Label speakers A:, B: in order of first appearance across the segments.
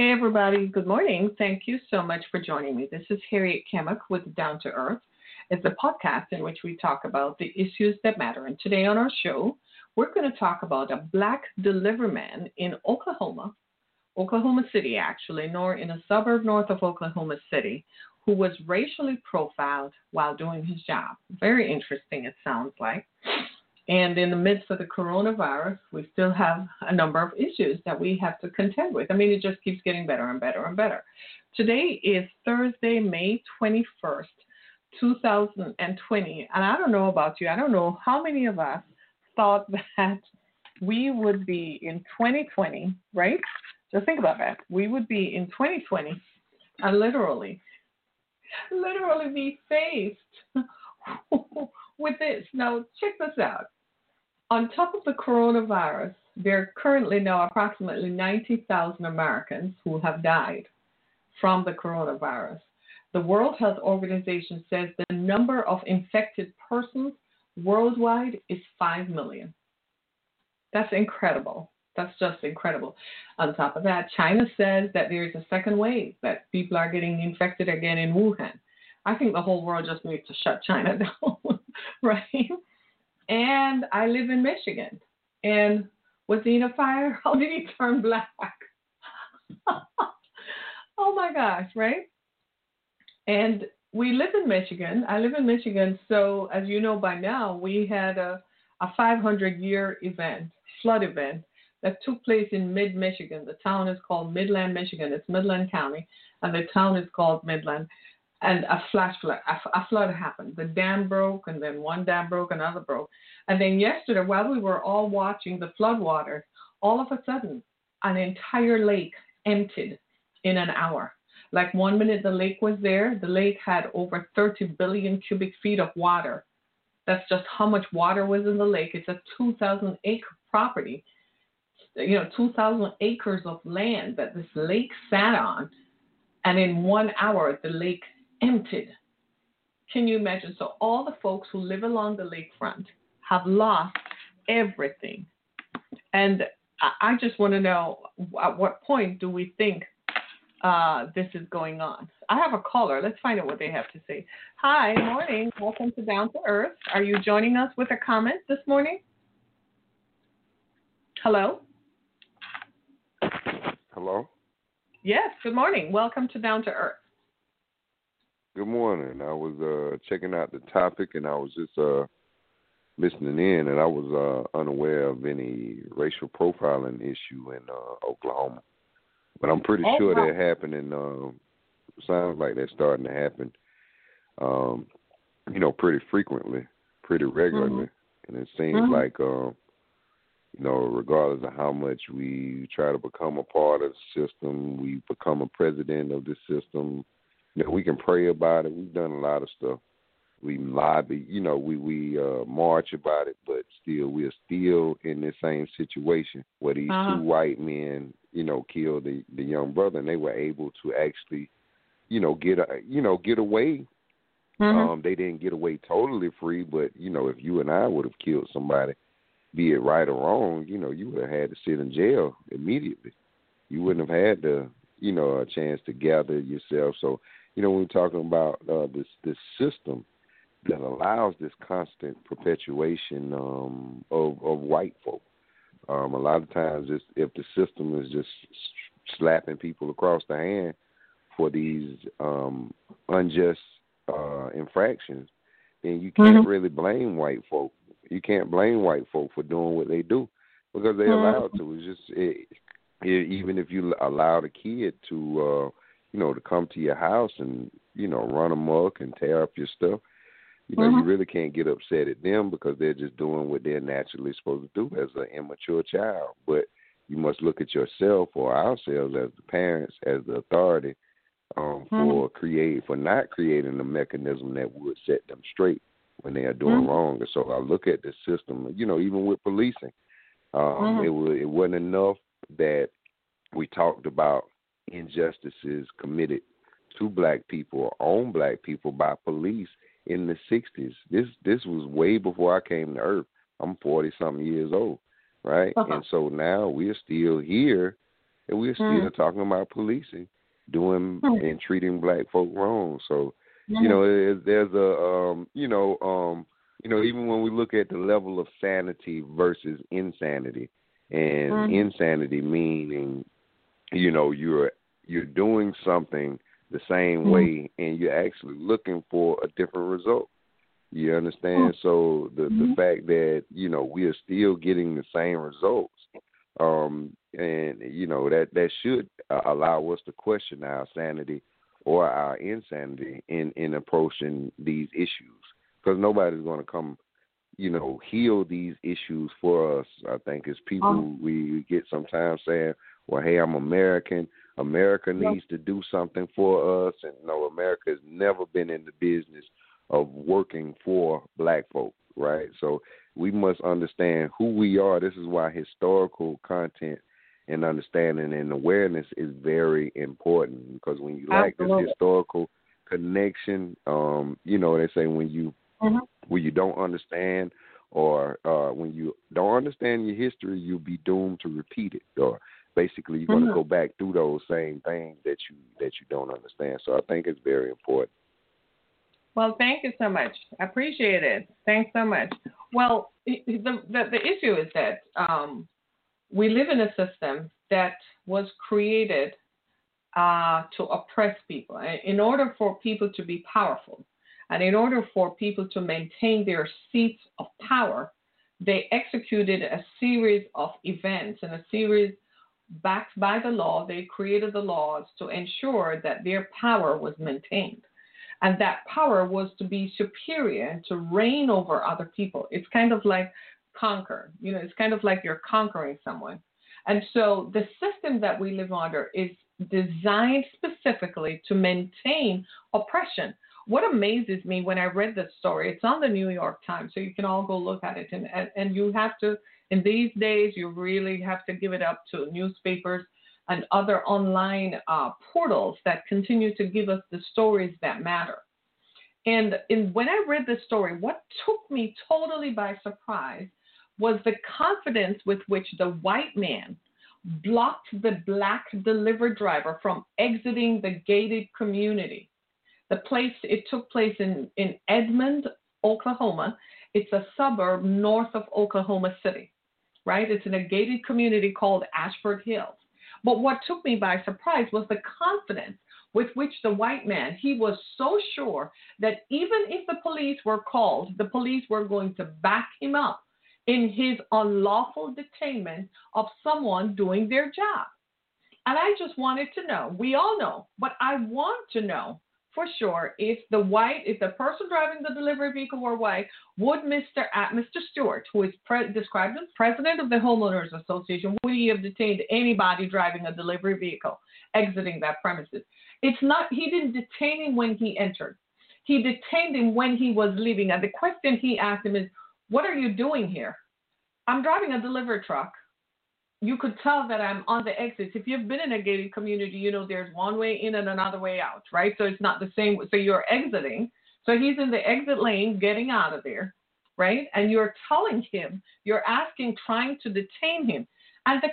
A: Hey, everybody. Good morning. Thank you so much for joining me. This is Harriet Kemick with Down to Earth. It's a podcast in which we talk about the issues that matter. And today on our show, we're going to talk about a black delivery man in Oklahoma, Oklahoma City, actually, nor in a suburb north of Oklahoma City, who was racially profiled while doing his job. Very interesting, it sounds like. And in the midst of the coronavirus, we still have a number of issues that we have to contend with. I mean, it just keeps getting better and better and better. Today is Thursday, May 21st, 2020. And I don't know about you, I don't know how many of us thought that we would be in 2020, right? Just think about that. We would be in 2020 and literally, literally be faced with this. Now, check this out on top of the coronavirus, there are currently now approximately 90,000 Americans who have died from the coronavirus. The World Health Organization says the number of infected persons worldwide is 5 million. That's incredible. That's just incredible. On top of that, China says that there's a second wave, that people are getting infected again in Wuhan. I think the whole world just needs to shut China down, right? And I live in Michigan. And was he in a fire? How did he turn black? oh my gosh, right? And we live in Michigan. I live in Michigan, so as you know by now, we had a, a 500 year event, flood event, that took place in mid Michigan. The town is called Midland, Michigan. It's Midland County, and the town is called Midland and a flash flood, a, a, flood happened. The dam broke, and then one dam broke, another broke. And then yesterday, while we were all watching the flood water, all of a sudden, an entire lake emptied in an hour. Like one minute the lake was there, the lake had over 30 billion cubic feet of water. That's just how much water was in the lake. It's a 2,000 acre property, you know, 2,000 acres of land that this lake sat on. And in one hour, the lake emptied. Can you imagine? So all the folks who live along the lakefront have lost everything. And I just want to know at what point do we think uh, this is going on? I have a caller. Let's find out what they have to say. Hi, morning. Welcome to Down to Earth. Are you joining us with a comment this morning? Hello?
B: Hello?
A: Yes, good morning. Welcome to Down to Earth.
B: Good morning. I was uh checking out the topic and I was just uh listening in and I was uh unaware of any racial profiling issue in uh Oklahoma. But I'm pretty oh, sure wow. that happening uh sounds like that's starting to happen um you know pretty frequently, pretty regularly. Mm-hmm. And it seems mm-hmm. like um you know, regardless of how much we try to become a part of the system, we become a president of the system, you know, we can pray about it. We've done a lot of stuff. We lobby, you know, we we uh, march about it, but still, we're still in the same situation where these uh-huh. two white men, you know, killed the the young brother, and they were able to actually, you know, get a, you know, get away. Mm-hmm. Um, they didn't get away totally free, but you know, if you and I would have killed somebody, be it right or wrong, you know, you would have had to sit in jail immediately. You wouldn't have had the, you know, a chance to gather yourself. So you know, when we're talking about uh, this this system that allows this constant perpetuation um, of of white folk. Um, a lot of times, it's, if the system is just slapping people across the hand for these um, unjust uh, infractions, then you can't mm-hmm. really blame white folk. You can't blame white folk for doing what they do because they're mm-hmm. allowed to. It's just it, it, even if you allow the kid to uh, you know, to come to your house and, you know, run amok and tear up your stuff. You know, mm-hmm. you really can't get upset at them because they're just doing what they're naturally supposed to do as an immature child. But you must look at yourself or ourselves as the parents, as the authority, um, mm-hmm. for create for not creating a mechanism that would set them straight when they are doing mm-hmm. wrong. And so I look at the system, you know, even with policing, um, mm-hmm. it was it wasn't enough that we talked about injustices committed to black people or on black people by police in the 60s. This this was way before I came to Earth. I'm 40 something years old, right? Uh-huh. And so now we're still here and we're still
A: mm.
B: talking about policing doing
A: mm.
B: and treating black folk wrong. So,
A: mm.
B: you know, there's a um, you know, um, you know, even when we look at the level of sanity versus insanity, and
A: mm-hmm.
B: insanity meaning, you know, you're you're doing something the same
A: mm-hmm.
B: way and you're actually looking for a different result. You understand?
A: Mm-hmm.
B: So the
A: mm-hmm.
B: the fact that you know we are still getting the same results, um, and you know that that should uh, allow us to question our sanity or our insanity in in approaching these issues because nobody's going to come you know heal these issues for us i think as people uh-huh. we get sometimes saying well hey i'm american america needs to do something for us and no america has never been in the business of working for black folk right so we must understand who we are this is why historical content and understanding and awareness is very important because when you lack this historical connection, um, you know they say when you
A: mm-hmm.
B: when you don't understand or uh, when you don't understand your history, you'll be doomed to repeat it. Or basically, you're going to
A: mm-hmm.
B: go back through those same things that you that you don't understand. So I think it's very important.
A: Well, thank you so much. I appreciate it. Thanks so much. Well, the the, the issue is that um, we live in a system that was created uh, to oppress people. In order for people to be powerful, and in order for people to maintain their seats of power, they executed a series of events and a series backed by the law. They created the laws to ensure that their power was maintained. And that power was to be superior and to reign over other people. It's kind of like conquer. You know, it's kind of like you're conquering someone. And so the system that we live under is designed specifically to maintain oppression. What amazes me when I read this story, it's on the New York Times, so you can all go look at it. And, and, and you have to, in these days, you really have to give it up to newspapers and other online uh, portals that continue to give us the stories that matter. And in, when I read this story, what took me totally by surprise was the confidence with which the white man blocked the black delivery driver from exiting the gated community. The place it took place in, in Edmond, Oklahoma. It's a suburb north of Oklahoma City, right? It's in a gated community called Ashford Hills. But what took me by surprise was the confidence with which the white man, he was so sure that even if the police were called, the police were going to back him up in his unlawful detainment of someone doing their job. And I just wanted to know, we all know, but I want to know for sure if the white, if the person driving the delivery vehicle were white, would Mr. Uh, Mr. Stewart, who is pre- described as president of the homeowners association, would he have detained anybody driving a delivery vehicle exiting that premises? It's not. He didn't detain him when he entered. He detained him when he was leaving. And the question he asked him is, "What are you doing here?" I'm driving a delivery truck. You could tell that I'm on the exits. If you've been in a gated community, you know there's one way in and another way out, right? So it's not the same. So you're exiting. So he's in the exit lane getting out of there, right? And you're telling him, you're asking, trying to detain him. And the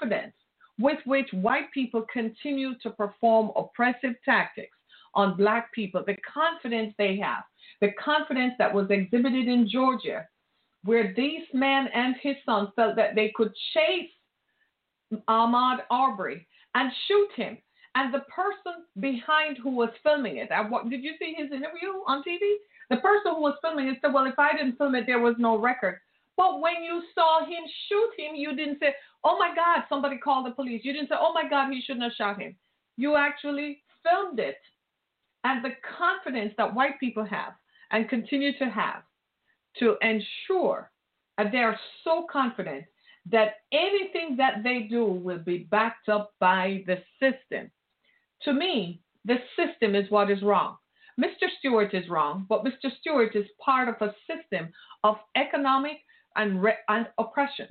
A: confidence with which white people continue to perform oppressive tactics on black people, the confidence they have, the confidence that was exhibited in Georgia where this man and his son felt that they could chase Ahmaud Arbery and shoot him. And the person behind who was filming it, did you see his interview on TV? The person who was filming it said, Well, if I didn't film it, there was no record. But when you saw him shoot him, you didn't say, Oh my God, somebody called the police. You didn't say, Oh my God, he shouldn't have shot him. You actually filmed it. And the confidence that white people have and continue to have to ensure that they are so confident that anything that they do will be backed up by the system. To me, the system is what is wrong. Mr. Stewart is wrong, but Mr. Stewart is part of a system of economic and, re- and oppression.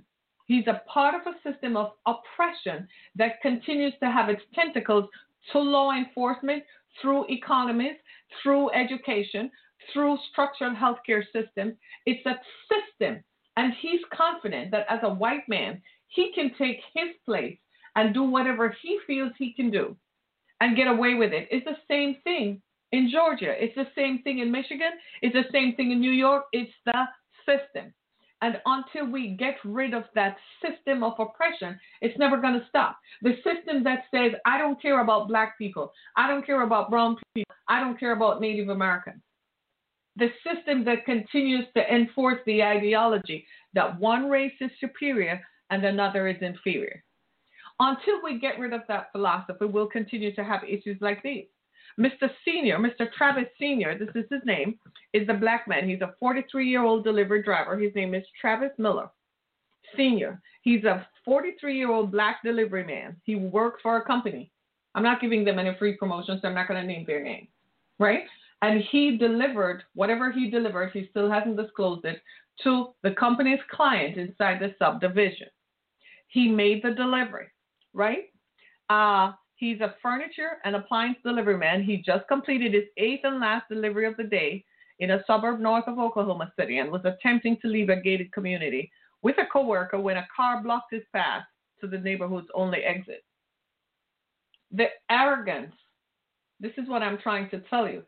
A: He's a part of a system of oppression that continues to have its tentacles to law enforcement through economies, through education, through structural healthcare systems. It's a system. And he's confident that as a white man, he can take his place and do whatever he feels he can do and get away with it. It's the same thing in Georgia. It's the same thing in Michigan. It's the same thing in New York. It's the system. And until we get rid of that system of oppression, it's never going to stop. The system that says, I don't care about black people, I don't care about brown people, I don't care about Native Americans. The system that continues to enforce the ideology that one race is superior and another is inferior. Until we get rid of that philosophy, we'll continue to have issues like these. Mr. Senior, Mr. Travis Senior, this is his name, is the black man. He's a 43 year old delivery driver. His name is Travis Miller Senior. He's a 43 year old black delivery man. He works for a company. I'm not giving them any free promotions, so I'm not going to name their name, right? And he delivered whatever he delivered, he still hasn't disclosed it, to the company's client inside the subdivision. He made the delivery, right? Uh, He's a furniture and appliance delivery man. He just completed his eighth and last delivery of the day in a suburb north of Oklahoma City and was attempting to leave a gated community with a coworker when a car blocked his path to the neighborhood's only exit. The arrogance, this is what I'm trying to tell you.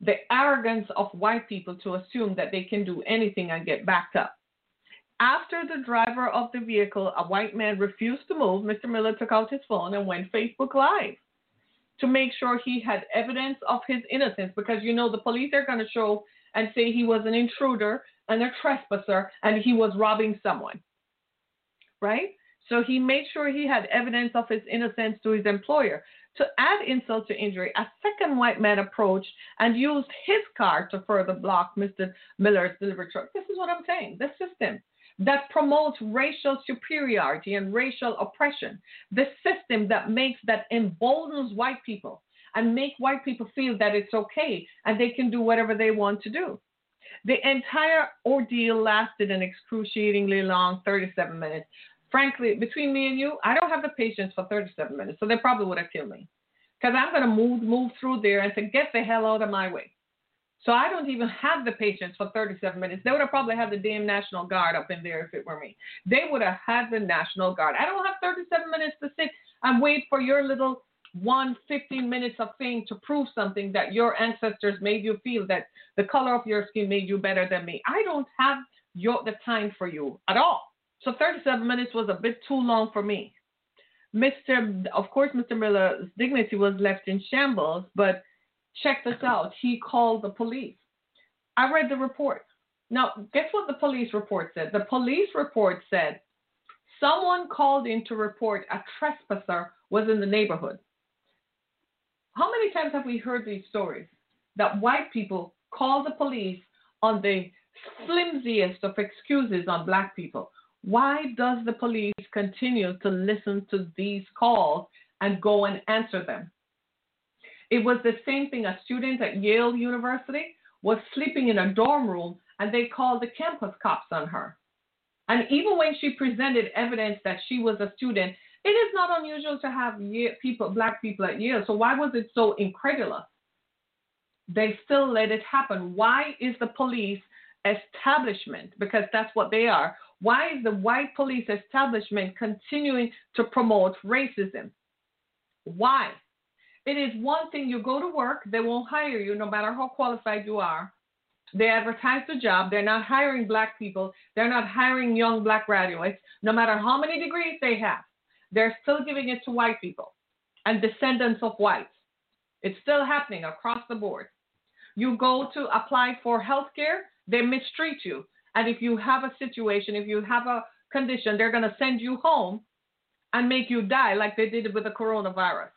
A: The arrogance of white people to assume that they can do anything and get backed up. After the driver of the vehicle, a white man, refused to move, Mr. Miller took out his phone and went Facebook Live to make sure he had evidence of his innocence because you know the police are going to show and say he was an intruder and a trespasser and he was robbing someone. Right? So he made sure he had evidence of his innocence to his employer. To add insult to injury, a second white man approached and used his car to further block Mr. Miller's delivery truck. This is what I'm saying. The system that promotes racial superiority and racial oppression, the system that makes that emboldens white people and make white people feel that it's okay and they can do whatever they want to do. The entire ordeal lasted an excruciatingly long 37 minutes. Frankly, between me and you, I don't have the patience for 37 minutes, so they probably would have killed me. Because I'm going to move move through there and say, get the hell out of my way. So I don't even have the patience for 37 minutes. They would have probably had the damn National Guard up in there if it were me. They would have had the National Guard. I don't have 37 minutes to sit and wait for your little one 15 minutes of fame to prove something that your ancestors made you feel that the color of your skin made you better than me. I don't have your, the time for you at all. So 37 minutes was a bit too long for me. Mr. Of course, Mr. Miller's dignity was left in shambles, but check this out. He called the police. I read the report. Now, guess what the police report said? The police report said someone called in to report a trespasser was in the neighborhood. How many times have we heard these stories that white people call the police on the flimsiest of excuses on black people? Why does the police continue to listen to these calls and go and answer them? It was the same thing. A student at Yale University was sleeping in a dorm room and they called the campus cops on her. And even when she presented evidence that she was a student, it is not unusual to have people, black people at Yale. So why was it so incredulous? They still let it happen. Why is the police establishment, because that's what they are, why is the white police establishment continuing to promote racism? Why? It is one thing you go to work, they won't hire you no matter how qualified you are. They advertise the job. They're not hiring black people. They're not hiring young black graduates, no matter how many degrees they have. They're still giving it to white people and descendants of whites. It's still happening across the board. You go to apply for health care, they mistreat you. And if you have a situation, if you have a condition, they're going to send you home and make you die like they did with the coronavirus.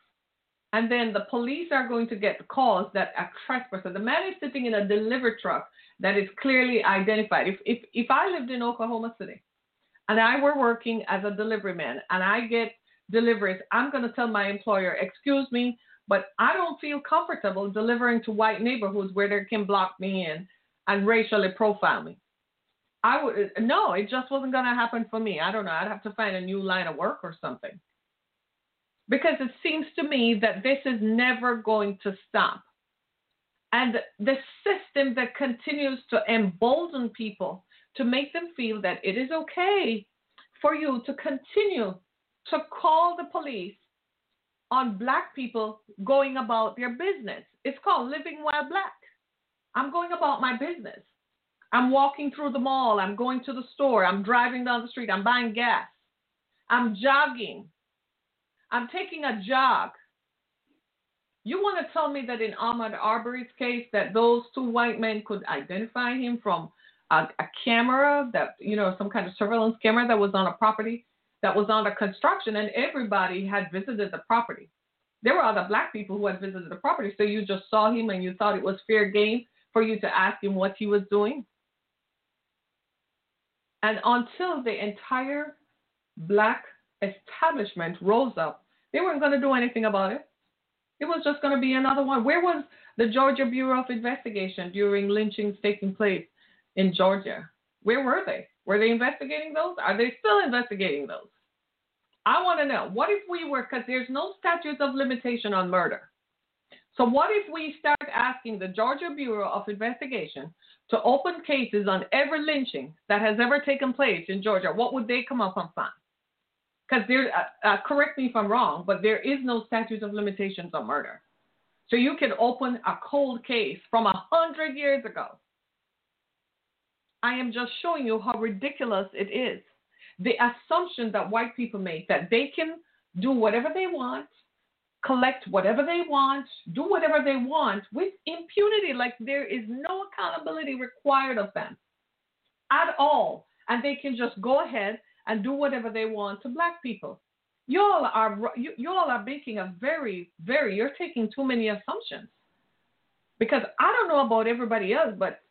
A: And then the police are going to get calls that a trespasser, the man is sitting in a delivery truck that is clearly identified. If, if, if I lived in Oklahoma City and I were working as a delivery man and I get deliveries, I'm going to tell my employer, excuse me, but I don't feel comfortable delivering to white neighborhoods where they can block me in and racially profile me. I would uh, no, it just wasn't going to happen for me. I don't know. I'd have to find a new line of work or something because it seems to me that this is never going to stop. And the system that continues to embolden people to make them feel that it is okay for you to continue to call the police on black people going about their business. It's called living while black. I'm going about my business. I'm walking through the mall. I'm going to the store. I'm driving down the street. I'm buying gas. I'm jogging. I'm taking a jog. You want to tell me that in Ahmaud Arbery's case that those two white men could identify him from a, a camera that you know some kind of surveillance camera that was on a property that was under construction and everybody had visited the property. There were other black people who had visited the property, so you just saw him and you thought it was fair game for you to ask him what he was doing. And until the entire black establishment rose up, they weren't going to do anything about it. It was just going to be another one. Where was the Georgia Bureau of Investigation during lynchings taking place in Georgia? Where were they? Were they investigating those? Are they still investigating those? I want to know what if we were, because there's no statutes of limitation on murder. So, what if we start asking the Georgia Bureau of Investigation to open cases on every lynching that has ever taken place in Georgia? What would they come up find? Because there, uh, uh, correct me if I'm wrong, but there is no statute of limitations on murder. So you can open a cold case from a hundred years ago. I am just showing you how ridiculous it is. The assumption that white people make that they can do whatever they want, collect whatever they want, do whatever they want with impunity, like there is no accountability required of them at all. And they can just go ahead and do whatever they want to black people. Y'all are you, y'all are making a very very you're taking too many assumptions. Because I don't know about everybody else, but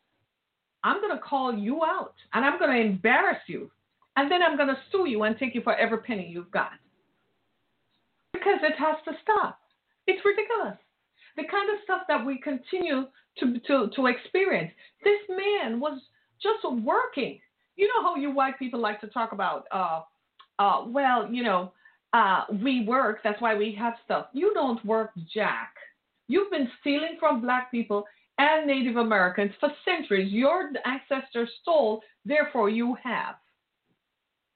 A: I'm going to call you out and I'm going to embarrass you. And then I'm going to sue you and take you for every penny you've got. Because it has to stop. It's ridiculous. The kind of stuff that we continue to, to, to experience. This man was just working you know how you white people like to talk about, uh, uh, well, you know, uh, we work, that's why we have stuff. You don't work jack. You've been stealing from black people and Native Americans for centuries. Your ancestors stole, therefore you have.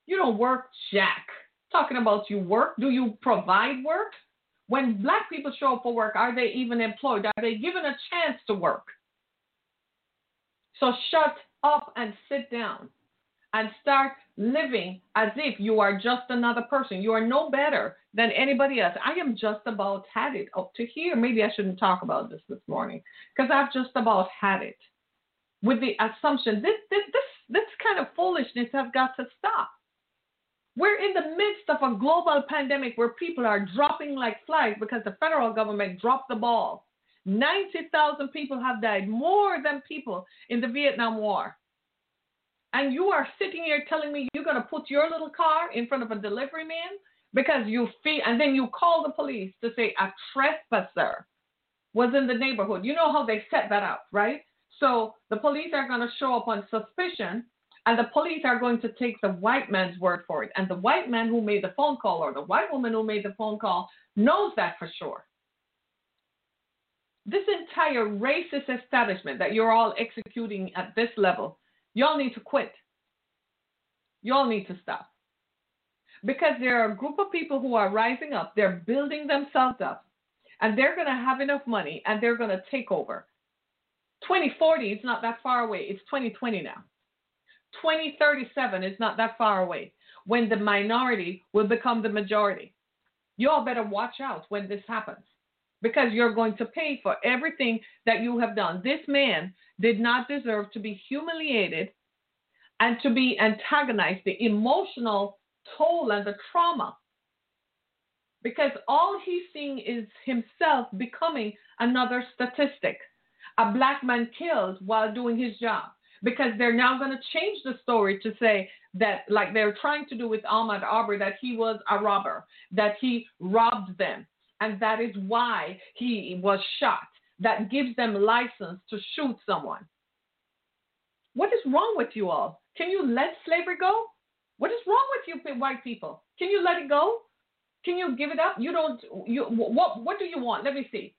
A: You don't work jack. Talking about you work, do you provide work? When black people show up for work, are they even employed? Are they given a chance to work? So shut up and sit down and start living as if you are just another person. You are no better than anybody else. I am just about had it up to here. Maybe I shouldn't talk about this this morning because I've just about had it with the assumption this this this, this kind of foolishness has got to stop. We're in the midst of a global pandemic where people are dropping like flies because the federal government dropped the ball. 90,000 people have died, more than people in the Vietnam War and you are sitting here telling me you're going to put your little car in front of a delivery man because you feel, and then you call the police to say a trespasser was in the neighborhood. You know how they set that up, right? So the police are going to show up on suspicion, and the police are going to take the white man's word for it. And the white man who made the phone call or the white woman who made the phone call knows that for sure. This entire racist establishment that you're all executing at this level Y'all need to quit. Y'all need to stop. Because there are a group of people who are rising up, they're building themselves up, and they're going to have enough money and they're going to take over. 2040 is not that far away. It's 2020 now. 2037 is not that far away when the minority will become the majority. You all better watch out when this happens because you're going to pay for everything that you have done. This man did not deserve to be humiliated and to be antagonized, the emotional toll and the trauma. Because all he's seeing is himself becoming another statistic. A black man killed while doing his job. Because they're now going to change the story to say that, like they're trying to do with Ahmaud Arbery, that he was a robber, that he robbed them, and that is why he was shot. That gives them license to shoot someone. What is wrong with you all? Can you let slavery go? What is wrong with you white people? Can you let it go? Can you give it up? You don't. You what? What do you want? Let me see.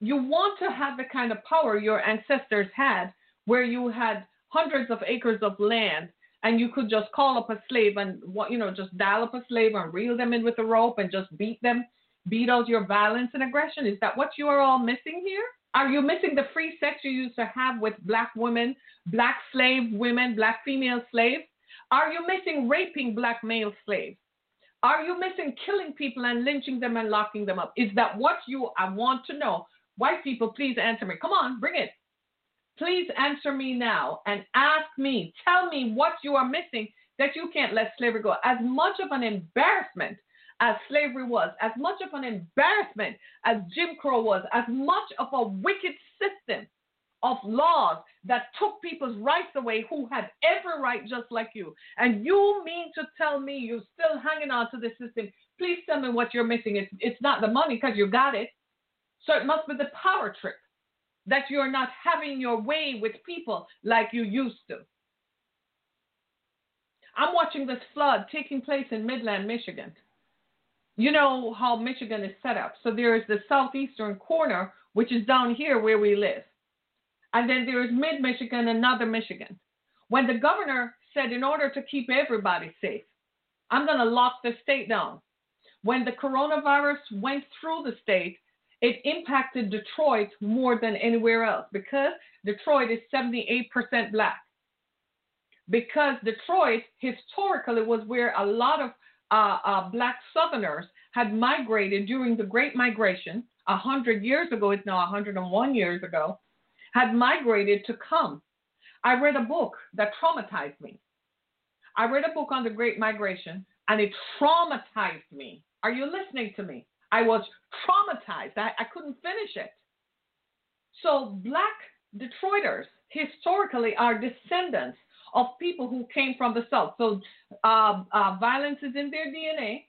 A: You want to have the kind of power your ancestors had, where you had hundreds of acres of land and you could just call up a slave and you know just dial up a slave and reel them in with a rope and just beat them beat out your violence and aggression. Is that what you are all missing here? Are you missing the free sex you used to have with black women black slave women black female slaves? Are you missing raping black male slaves? Are you missing killing people and lynching them and locking them up? Is that what you i want to know? White people please answer me. Come on bring it Please answer me now and ask me, tell me what you are missing that you can't let slavery go. As much of an embarrassment as slavery was, as much of an embarrassment as Jim Crow was, as much of a wicked system of laws that took people's rights away who had every right just like you. And you mean to tell me you're still hanging on to this system? Please tell me what you're missing. It's, it's not the money because you got it. So it must be the power trip that you're not having your way with people like you used to. I'm watching this flood taking place in Midland, Michigan. You know how Michigan is set up. So there is the southeastern corner, which is down here where we live. And then there is mid Michigan another Michigan. When the governor said, in order to keep everybody safe, I'm going to lock the state down. When the coronavirus went through the state, it impacted Detroit more than anywhere else because Detroit is 78% black. Because Detroit historically was where a lot of uh, uh, black Southerners had migrated during the Great Migration, 100 years ago, it's now 101 years ago, had migrated to come. I read a book that traumatized me. I read a book on the Great Migration and it traumatized me. Are you listening to me? I was traumatized. I, I couldn't finish it. So, black Detroiters historically are descendants of people who came from the South. So, uh, uh, violence is in their DNA.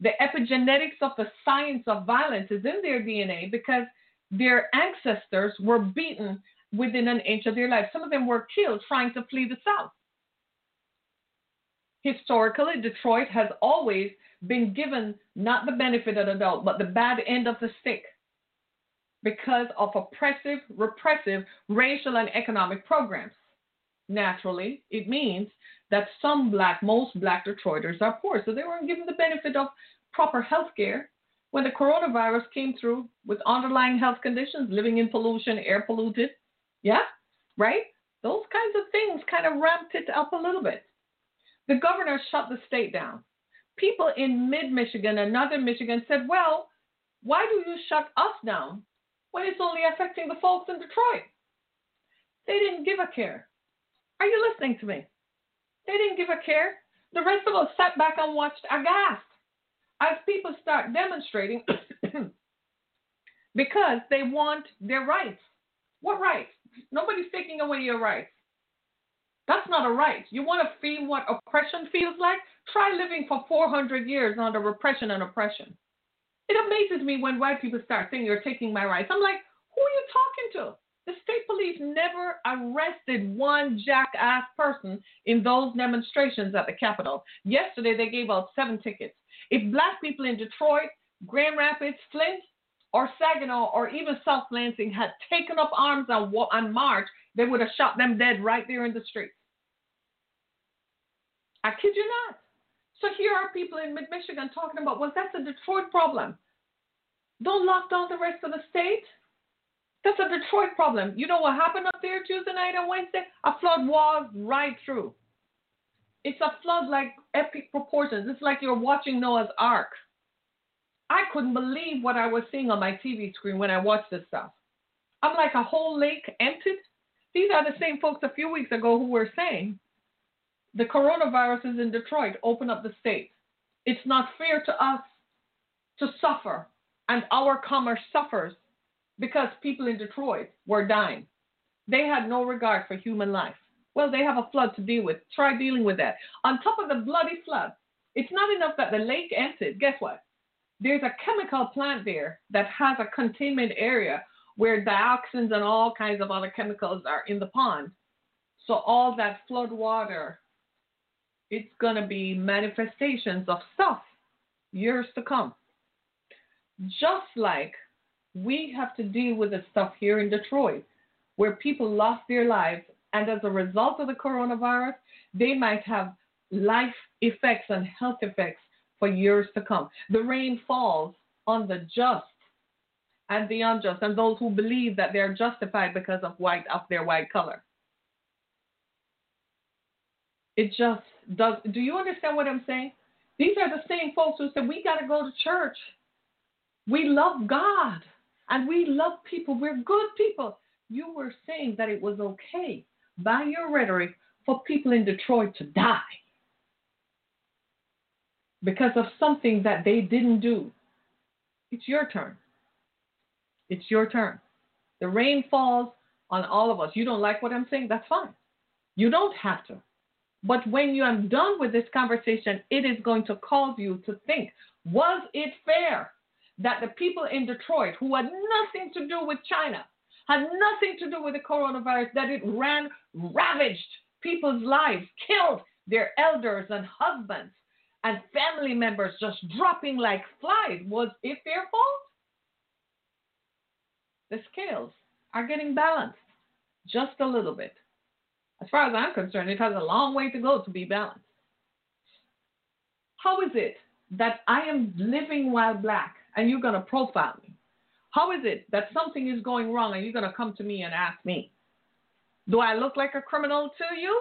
A: The epigenetics of the science of violence is in their DNA because their ancestors were beaten within an inch of their life. Some of them were killed trying to flee the South. Historically, Detroit has always been given not the benefit of the doubt, but the bad end of the stick because of oppressive, repressive racial and economic programs. Naturally, it means that some black, most black Detroiters are poor, so they weren't given the benefit of proper health care. When the coronavirus came through with underlying health conditions, living in pollution, air polluted, yeah, right? Those kinds of things kind of ramped it up a little bit. The governor shut the state down people in mid Michigan and northern Michigan said, well, why do you shut us down when it's only affecting the folks in Detroit? They didn't give a care. Are you listening to me? They didn't give a care. The rest of us sat back and watched aghast as people start demonstrating because they want their rights. What rights? Nobody's taking away your rights. That's not a right. You want to feel what oppression feels like? Try living for 400 years under repression and oppression. It amazes me when white people start saying you're taking my rights. I'm like, who are you talking to? The state police never arrested one jackass person in those demonstrations at the Capitol. Yesterday, they gave out seven tickets. If black people in Detroit, Grand Rapids, Flint, or Saginaw, or even South Lansing had taken up arms on, on March, they would have shot them dead right there in the street. I kid you not. So here are people in mid Michigan talking about, well, that's a Detroit problem. Don't lock down the rest of the state. That's a Detroit problem. You know what happened up there Tuesday night and Wednesday? A flood was right through. It's a flood like epic proportions. It's like you're watching Noah's Ark. I couldn't believe what I was seeing on my TV screen when I watched this stuff. I'm like a whole lake emptied. These are the same folks a few weeks ago who were saying the coronavirus is in Detroit. Open up the state. It's not fair to us to suffer, and our commerce suffers because people in Detroit were dying. They had no regard for human life. Well, they have a flood to deal with. Try dealing with that. On top of the bloody flood, it's not enough that the lake emptied. Guess what? There's a chemical plant there that has a containment area where dioxins and all kinds of other chemicals are in the pond. So all that flood water it's going to be manifestations of stuff years to come. Just like we have to deal with the stuff here in Detroit, where people lost their lives And as a result of the coronavirus, they might have life effects and health effects for years to come. The rain falls on the just and the unjust and those who believe that they're justified because of white of their white color. It just does do you understand what I'm saying? These are the same folks who said we gotta go to church. We love God and we love people. We're good people. You were saying that it was okay by your rhetoric for people in Detroit to die because of something that they didn't do. It's your turn. It's your turn. The rain falls on all of us. You don't like what I'm saying? That's fine. You don't have to. But when you are done with this conversation, it is going to cause you to think was it fair that the people in Detroit who had nothing to do with China, had nothing to do with the coronavirus, that it ran, ravaged people's lives, killed their elders and husbands and family members just dropping like flies? Was it their fault? The scales are getting balanced just a little bit. As far as I'm concerned, it has a long way to go to be balanced. How is it that I am living while black and you're going to profile me? How is it that something is going wrong and you're going to come to me and ask me? Do I look like a criminal to you?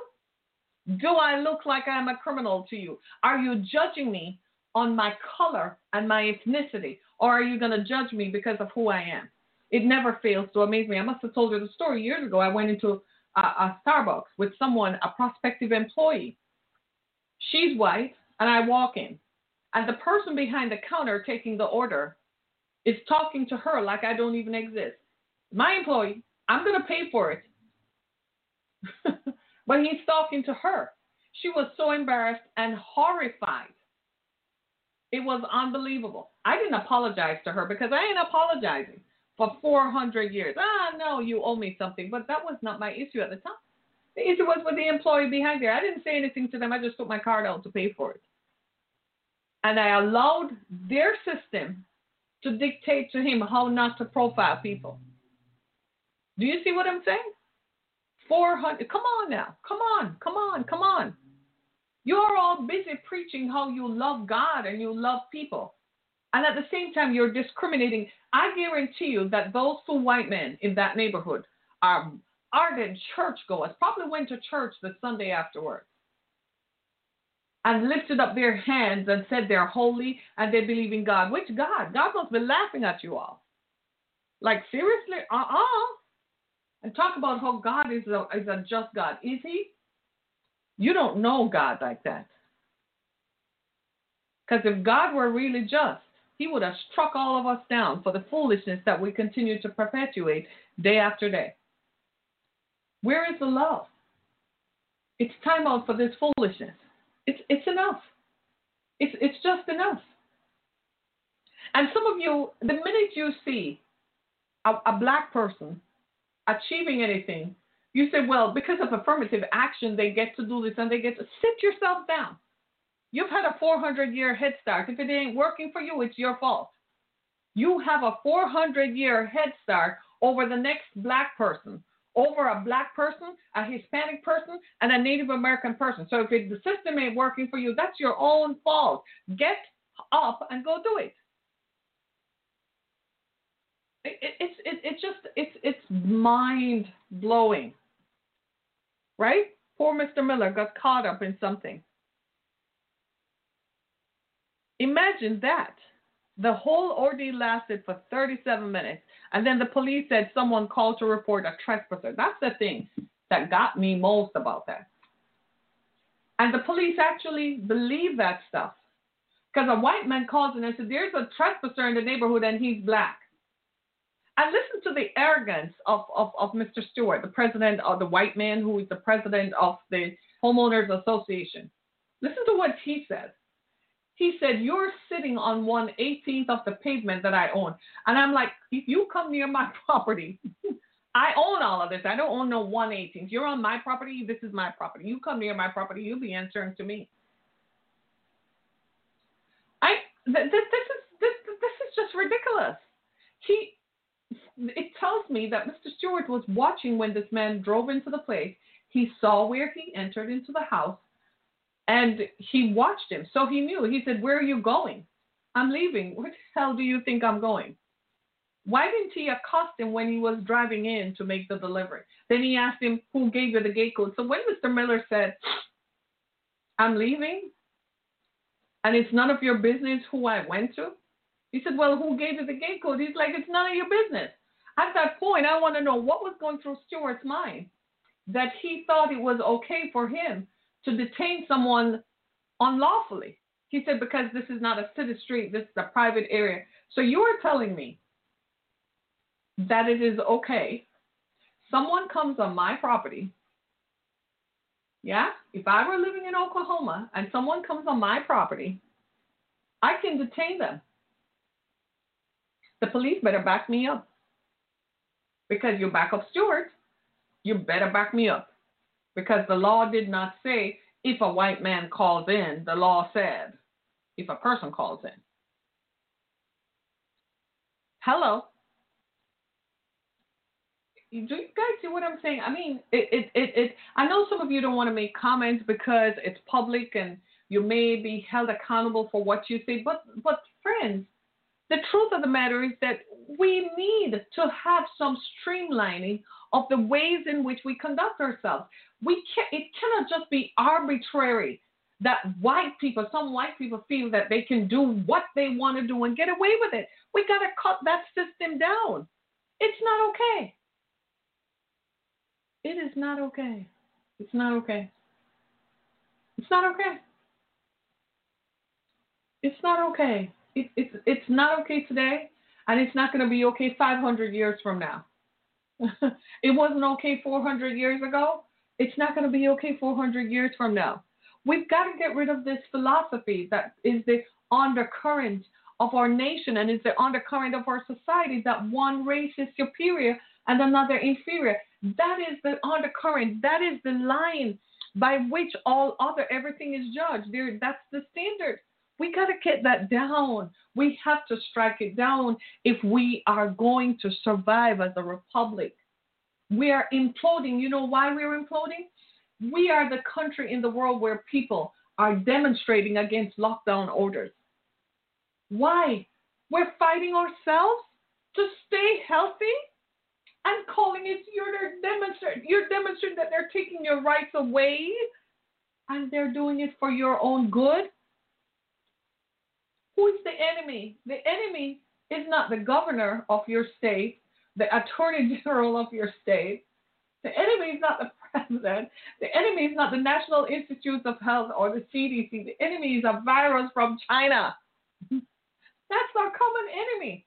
A: Do I look like I'm a criminal to you? Are you judging me on my color and my ethnicity? Or are you going to judge me because of who I am? It never fails to amaze me. I must have told you the story years ago. I went into a, a Starbucks with someone, a prospective employee. She's white, and I walk in. And the person behind the counter taking the order is talking to her like I don't even exist. My employee, I'm going to pay for it. but he's talking to her. She was so embarrassed and horrified. It was unbelievable. I didn't apologize to her because I ain't apologizing for 400 years. Ah, no, you owe me something. But that was not my issue at the time. The issue was with the employee behind there. I didn't say anything to them. I just took my card out to pay for it. And I allowed their system to dictate to him how not to profile people. Do you see what I'm saying? 400. Come on now. Come on. Come on. Come on. You're all busy preaching how you love God and you love people. And at the same time, you're discriminating. I guarantee you that those two white men in that neighborhood are ardent churchgoers, probably went to church the Sunday afterwards and lifted up their hands and said they're holy and they believe in God. Which God? God must be laughing at you all. Like, seriously? Uh uh-uh. uh And talk about how God is a, is a just God. Is He? You don't know God like that. Because if God were really just, he would have struck all of us down for the foolishness that we continue to perpetuate day after day. Where is the love? It's time out for this foolishness. It's, it's enough. It's, it's just enough. And some of you, the minute you see a, a black person achieving anything, you say, well, because of affirmative action, they get to do this and they get to sit yourself down. You've had a 400 year head start. If it ain't working for you, it's your fault. You have a 400 year head start over the next black person, over a black person, a Hispanic person, and a Native American person. So if it, the system ain't working for you, that's your own fault. Get up and go do it. It, it it's it, it's just it's it's mind blowing, right? Poor Mr. Miller got caught up in something. Imagine that. The whole ordeal lasted for 37 minutes. And then the police said someone called to report a trespasser. That's the thing that got me most about that. And the police actually believe that stuff. Because a white man calls and said, There's a trespasser in the neighborhood and he's black. And listen to the arrogance of, of, of Mr. Stewart, the president of the white man who is the president of the Homeowners Association. Listen to what he says. He said, You're sitting on one eighteenth of the pavement that I own. And I'm like, If you come near my property, I own all of this. I don't own no one eighteenth. You're on my property. This is my property. You come near my property, you'll be answering to me. I th- this, this is this this is just ridiculous. He it tells me that Mr. Stewart was watching when this man drove into the place. He saw where he entered into the house and he watched him. So he knew. He said, Where are you going? I'm leaving. Where the hell do you think I'm going? Why didn't he accost him when he was driving in to make the delivery? Then he asked him who gave you the gate code. So when Mr. Miller said, I'm leaving, and it's none of your business who I went to, he said, Well, who gave you the gate code? He's like, It's none of your business. At that point, I want to know what was going through Stewart's mind that he thought it was okay for him to detain someone unlawfully. He said, Because this is not a city street, this is a private area. So you are telling me that it is okay. Someone comes on my property. Yeah, if I were living in Oklahoma and someone comes on my property, I can detain them. The police better back me up. Because you back up Stewart, you better back me up. Because the law did not say if a white man calls in, the law said if a person calls in. Hello do you guys see what I'm saying? I mean, it, it, it, it, I know some of you don't want to make comments because it's public and you may be held accountable for what you say, but, but friends, the truth of the matter is that we need to have some streamlining of the ways in which we conduct ourselves. We can it cannot just be arbitrary that white people, some white people feel that they can do what they want to do and get away with it. We got to cut that system down. It's not okay. It is not okay. It's not okay. It's not okay. It's not okay. It, it's it's not okay today, and it's not going to be okay 500 years from now. it wasn't okay 400 years ago. It's not going to be okay 400 years from now. We've got to get rid of this philosophy that is the undercurrent of our nation and is the undercurrent of our society that one race is superior and another inferior. That is the undercurrent. That is the line by which all other everything is judged. There, that's the standard. We got to get that down. We have to strike it down if we are going to survive as a republic. We are imploding. You know why we're imploding? We are the country in the world where people are demonstrating against lockdown orders. Why? We're fighting ourselves to stay healthy? I'm calling it you're demonstrating you're demonstrating that they're taking your rights away and they're doing it for your own good. Who is the enemy? The enemy is not the governor of your state, the attorney general of your state. The enemy is not the president. The enemy is not the National Institutes of Health or the CDC. The enemy is a virus from China. That's our common enemy.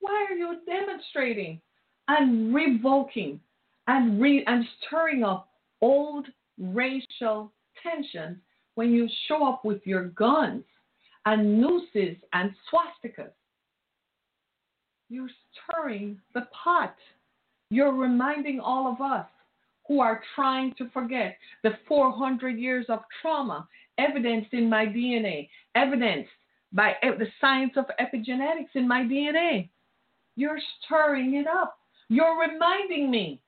A: Why are you demonstrating? and revoking and re and stirring up old racial tensions when you show up with your guns and nooses and swastikas. You're stirring the pot. You're reminding all of us who are trying to forget the 400 years of trauma evidenced in my DNA, evidenced by the science of epigenetics in my DNA. You're stirring it up. You're reminding me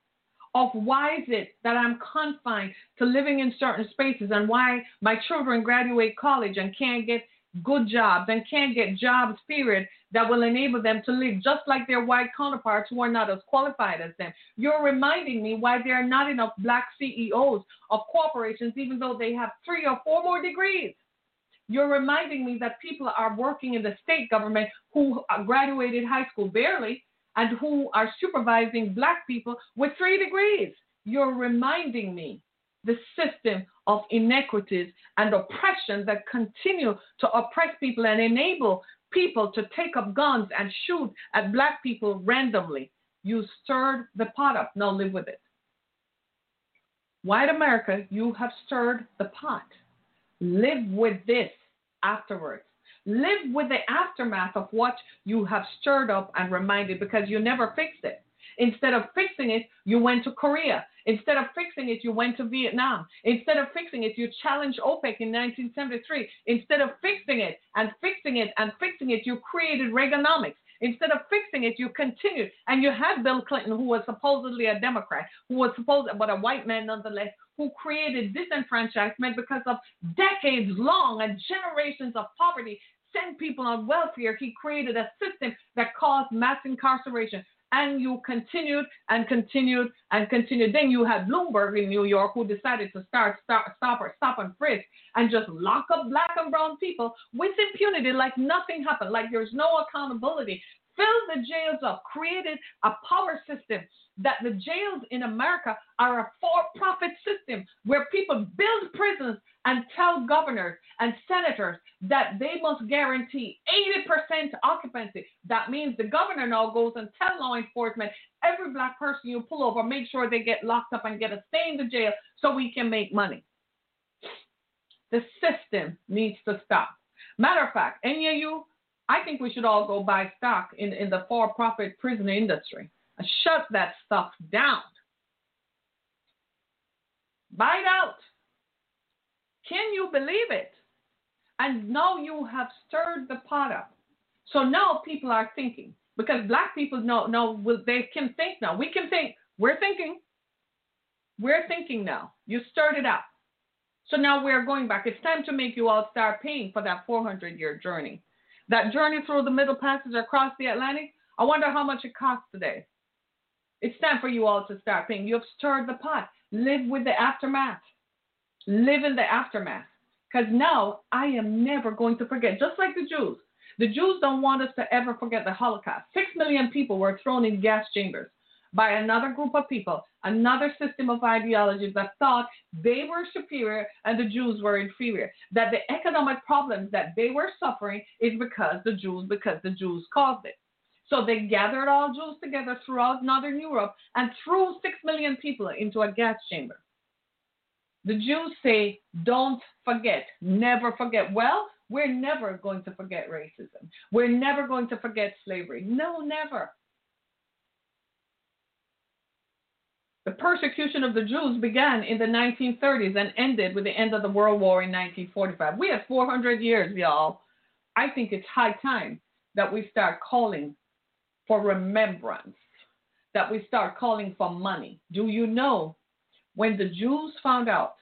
A: of why is it that I'm confined to living in certain spaces and why my children graduate college and can't get good jobs and can't get jobs, period, that will enable them to live just like their white counterparts who are not as qualified as them. You're reminding me why there are not enough black CEOs of corporations, even though they have three or four more degrees. You're reminding me that people are working in the state government who graduated high school barely and who are supervising black people with three degrees. You're reminding me the system of inequities and oppression that continue to oppress people and enable people to take up guns and shoot at black people randomly. You stirred the pot up. Now live with it. White America, you have stirred the pot. Live with this afterwards. Live with the aftermath of what you have stirred up and reminded because you never fixed it. Instead of fixing it, you went to Korea. Instead of fixing it, you went to Vietnam. Instead of fixing it, you challenged OPEC in 1973. Instead of fixing it and fixing it and fixing it, you created Reaganomics. Instead of fixing it, you continued. And you had Bill Clinton, who was supposedly a Democrat, who was supposed, but a white man nonetheless, who created disenfranchisement because of decades long and generations of poverty, sent people on welfare. He created a system that caused mass incarceration and you continued and continued and continued. Then you had Bloomberg in New York who decided to start stop stop or stop and frisk and just lock up black and brown people with impunity like nothing happened, like there's no accountability. Fill the jails up, created a power system that the jails in America are a for-profit system where people build prisons and tell governors and senators that they must guarantee 80% occupancy. That means the governor now goes and tell law enforcement every black person you pull over, make sure they get locked up and get a stay in the jail so we can make money. The system needs to stop. Matter of fact, any of you, I think we should all go buy stock in, in the for-profit prison industry shut that stuff down. Buy it out. Can you believe it? And now you have stirred the pot up. So now people are thinking because black people know know they can think now. We can think. We're thinking. We're thinking now. You stirred it up. So now we're going back. It's time to make you all start paying for that 400 year journey. That journey through the Middle Passage across the Atlantic. I wonder how much it costs today. It's time for you all to start paying. You have stirred the pot. Live with the aftermath. Live in the aftermath. Because now I am never going to forget, just like the Jews. The Jews don't want us to ever forget the Holocaust. Six million people were thrown in gas chambers by another group of people, another system of ideologies that thought they were superior and the Jews were inferior. That the economic problems that they were suffering is because the Jews, because the Jews caused it. So they gathered all Jews together throughout Northern Europe and threw six million people into a gas chamber. The Jews say, don't forget, never forget. Well, we're never going to forget racism. We're never going to forget slavery. No, never. The persecution of the Jews began in the 1930s and ended with the end of the World War in 1945. We have 400 years, y'all. I think it's high time that we start calling for remembrance, that we start calling for money. Do you know when the Jews found out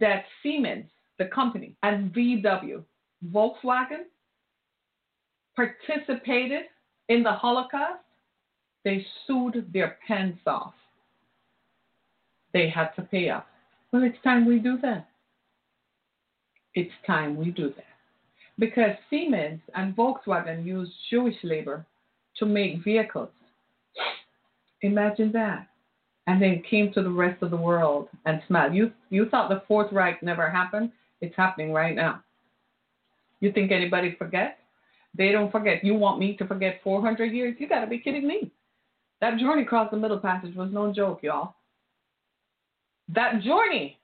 A: that Siemens, the company, and VW, Volkswagen, participated in the Holocaust, they sued their pants off. They had to pay up. Well, it's time we do that. It's time we do that. Because Siemens and Volkswagen used Jewish labor to make vehicles. Imagine that and then came to the rest of the world and smiled. You you thought the Fourth Reich never happened? It's happening right now. You think anybody forget? They don't forget. You want me to forget 400 years? You got to be kidding me. That journey across the Middle Passage was no joke, y'all. That journey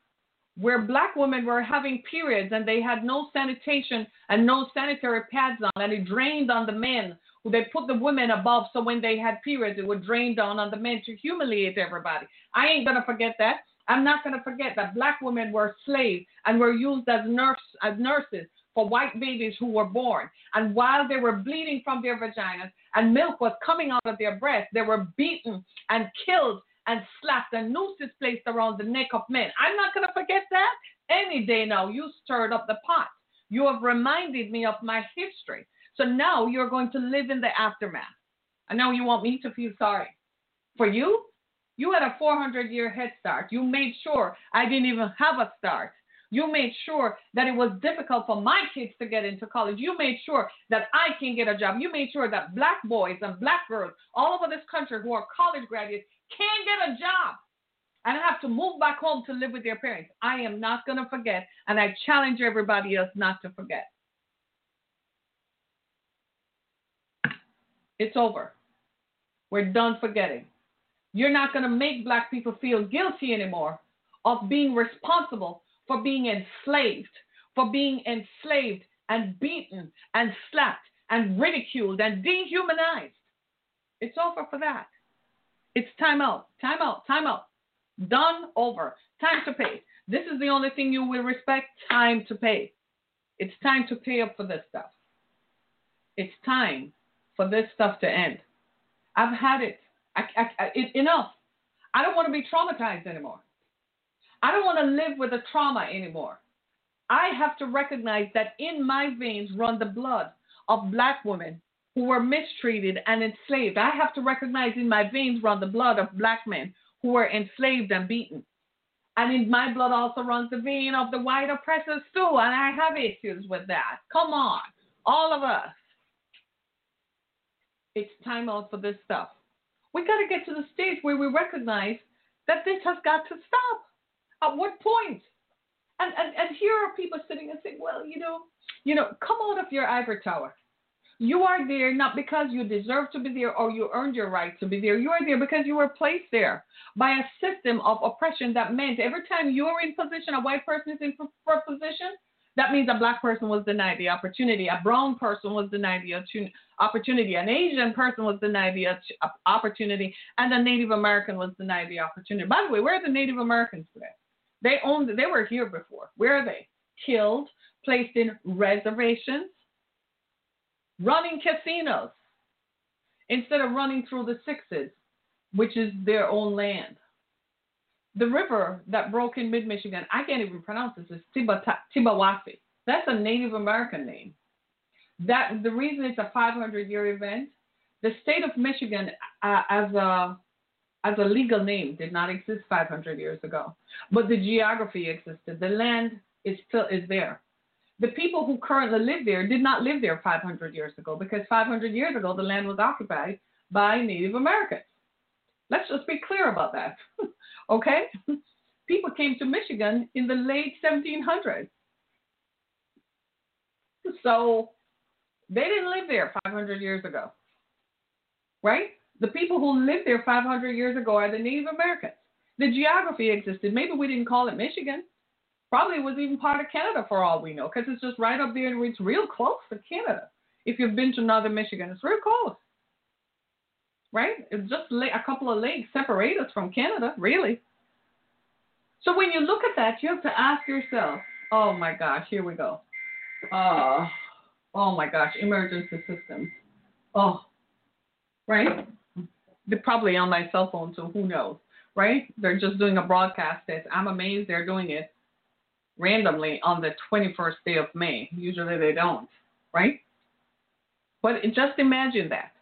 A: where black women were having periods and they had no sanitation and no sanitary pads on and it drained on the men they put the women above so when they had periods, it would drain down on the men to humiliate everybody. I ain't to forget that. I'm not to forget that black women were slaves and were used as, nurse, as nurses for white babies who were born. And while they were bleeding from their vaginas and milk was coming out of their breasts, they were beaten and killed and slapped and nooses placed around the neck of men. I'm not going to forget that. Any day now, you stirred up the pot. You have reminded me of my history. So now you're going to live in the aftermath. I know you want me to feel sorry. For you, you had a 400 year head start. You made sure I didn't even have a start. You made sure that it was difficult for my kids to get into college. You made sure that I can get a job. You made sure that black boys and black girls all over this country who are college graduates can get a job and have to move back home to live with their parents. I am not going to forget, and I challenge everybody else not to forget. It's over. We're done forgetting. You're not going to make black people feel guilty anymore of being responsible for being enslaved, for being enslaved and beaten and slapped and ridiculed and dehumanized. It's over for that. It's time out, time out, time out. Done, over. Time to pay. This is the only thing you will respect time to pay. It's time to pay up for this stuff. It's time for this stuff to end. I've had it. I, I, I, it enough. I don't want to be traumatized anymore. I don't want to live with a trauma anymore. I have to recognize that in my veins run the blood of black women who were mistreated and enslaved. I have to recognize in my veins run the blood of black men who were enslaved and beaten. And in my blood also runs the vein of the white oppressors too. And I have issues with that. Come on, all of us. It's time out for this stuff. We got to get to the stage where we recognize that this has got to stop. At what point? And, and, and here are people sitting and saying, well, you know, you know, come out of your ivory tower. You are there not because you deserve to be there or you earned your right to be there. You are there because you were placed there by a system of oppression that meant every time you are in position, a white person is in position, that means a black person was denied the opportunity, a brown person was denied the opportunity, an Asian person was denied the opportunity, and a Native American was denied the opportunity. By the way, where are the Native Americans today? They owned, they were here before. Where are they? Killed, placed in reservations, running casinos instead of running through the sixes, which is their own land. The river that broke in mid Michigan, I can't even pronounce this, is Tibawassee. That's a Native American name. That the reason it's a 500 year event, the state of Michigan uh, as a as a legal name did not exist 500 years ago, but the geography existed. The land is still is there the people who currently live there did not live there 500 years ago because 500 years ago the land was occupied by Native Americans. Let's just be clear about that. okay? People came to Michigan in the late 1700s. So they didn't live there 500 years ago. Right? The people who lived there 500 years ago are the Native Americans. The geography existed. Maybe we didn't call it Michigan. Probably was even part of Canada for all we know, because it's just right up there and it's real close to Canada. If you've been to northern Michigan, it's real close. Right? It's just a couple of lakes separate us from Canada, really. So when you look at that, you have to ask yourself, oh my gosh, here we go. Uh, oh my gosh, emergency systems. Oh, right? They're probably on my cell phone, so who knows, right? They're just doing a broadcast test. I'm amazed they're doing it randomly on the 21st day of May. Usually they don't, right? But just imagine that.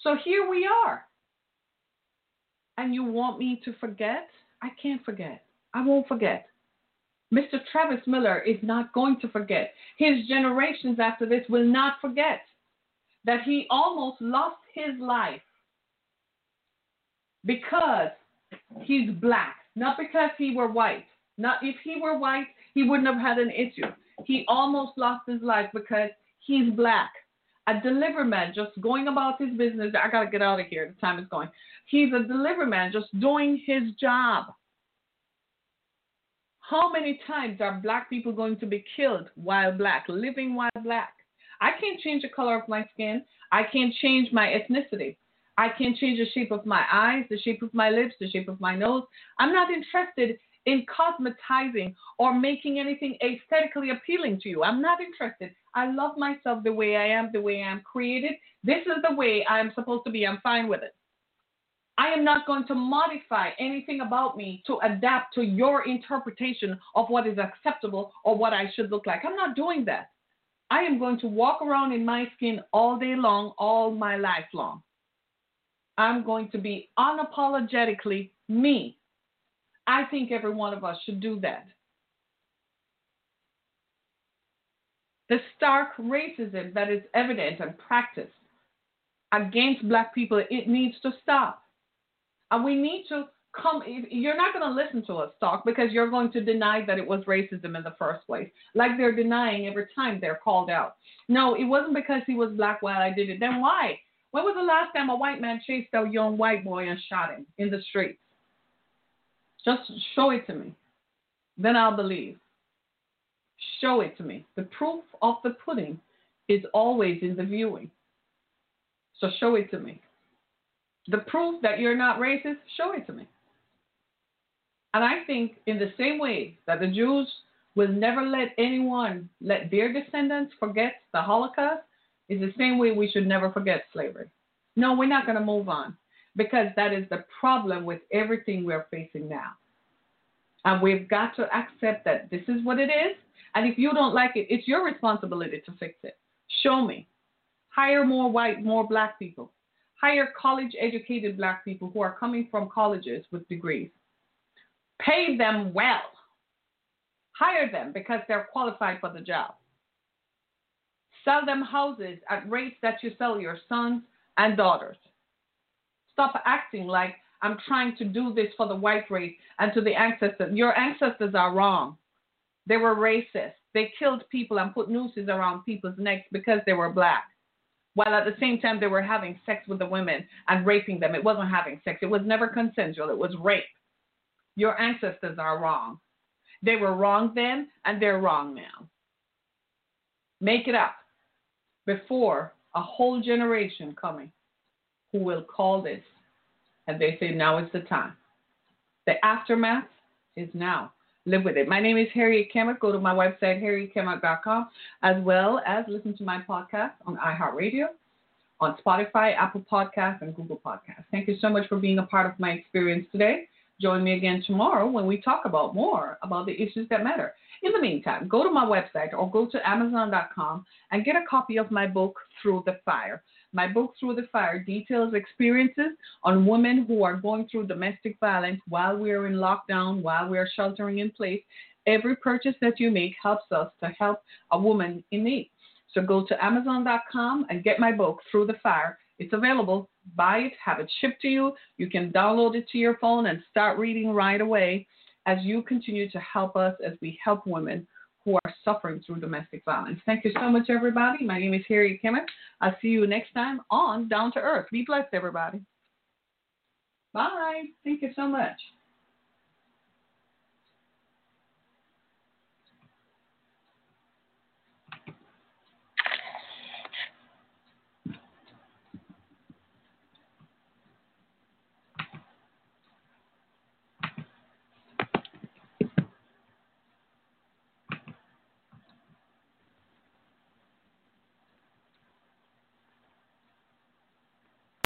A: So here we are. And you want me to forget? I can't forget. I won't forget. Mr. Travis Miller is not going to forget. His generations after this will not forget that he almost lost his life because he's black, not because he were white. Not if he were white, he wouldn't have had an issue. He almost lost his life because he's black. A delivery man just going about his business. I gotta get out of here. The time is going. He's a delivery man just doing his job. How many times are black people going to be killed while black, living while black? I can't change the color of my skin. I can't change my ethnicity. I can't change the shape of my eyes, the shape of my lips, the shape of my nose. I'm not interested in cosmetizing or making anything aesthetically appealing to you. I'm not interested. I love myself the way I am, the way I am created. This is the way I am supposed to be. I'm fine with it. I am not going to modify anything about me to adapt to your interpretation of what is acceptable or what I should look like. I'm not doing that. I am going to walk around in my skin all day long, all my life long. I'm going to be unapologetically me. I think every one of us should do that. The stark racism that is evident and practiced against black people, it needs to stop. And we need to come, you're not going to listen to us talk because you're going to deny that it was racism in the first place, like they're denying every time they're called out. No, it wasn't because he was black while I did it. Then why? When was the last time a white man chased a young white boy and shot him in the streets? Just show it to me. Then I'll believe. Show it to me. The proof of the pudding is always in the viewing. So show it to me. The proof that you're not racist, show it to me. And I think, in the same way that the Jews will never let anyone let their descendants forget the Holocaust, It's the same way we should never forget slavery. No, we're not going to move on because that is the problem with everything we're facing now. And we've got to accept that this is what it is. And if you don't like it, it's your responsibility to fix it. Show me. Hire more white, more black people. Hire college educated black people who are coming from colleges with degrees. Pay them well. Hire them because they're qualified for the job. Sell them houses at rates that you sell your sons and daughters. Stop acting like I'm trying to do this for the white race and to the ancestors. Your ancestors are wrong. They were racist. They killed people and put nooses around people's necks because they were black. While at the same time they were having sex with the women and raping them. It wasn't having sex. It was never consensual. It was rape. Your ancestors are wrong. They were wrong then and they're wrong now. Make it up before a whole generation coming who will call this and they say now is the time. The aftermath is now. Live with it. My name is Harriet Kemmick. Go to my website, harrietkemmick.com, as well as listen to my podcast on iHeartRadio, on Spotify, Apple Podcasts, and Google Podcasts. Thank you so much for being a part of my experience today. Join me again tomorrow when we talk about more about the issues that matter. In the meantime, go to my website or go to Amazon.com and get a copy of my book, Through the Fire. My book, Through the Fire, details experiences on women who are going through domestic violence while we are in lockdown, while we are sheltering in place. Every purchase that you make helps us to help a woman in need. So go to Amazon.com and get my book, Through the Fire. It's available. Buy it, have it shipped to you. You can download it to your phone and start reading right away as you continue to help us as we help women who are suffering through domestic violence. Thank you so much, everybody. My name is Harriet Kemmick. I'll see you next time on Down to Earth. Be blessed, everybody. Bye. Thank you so much.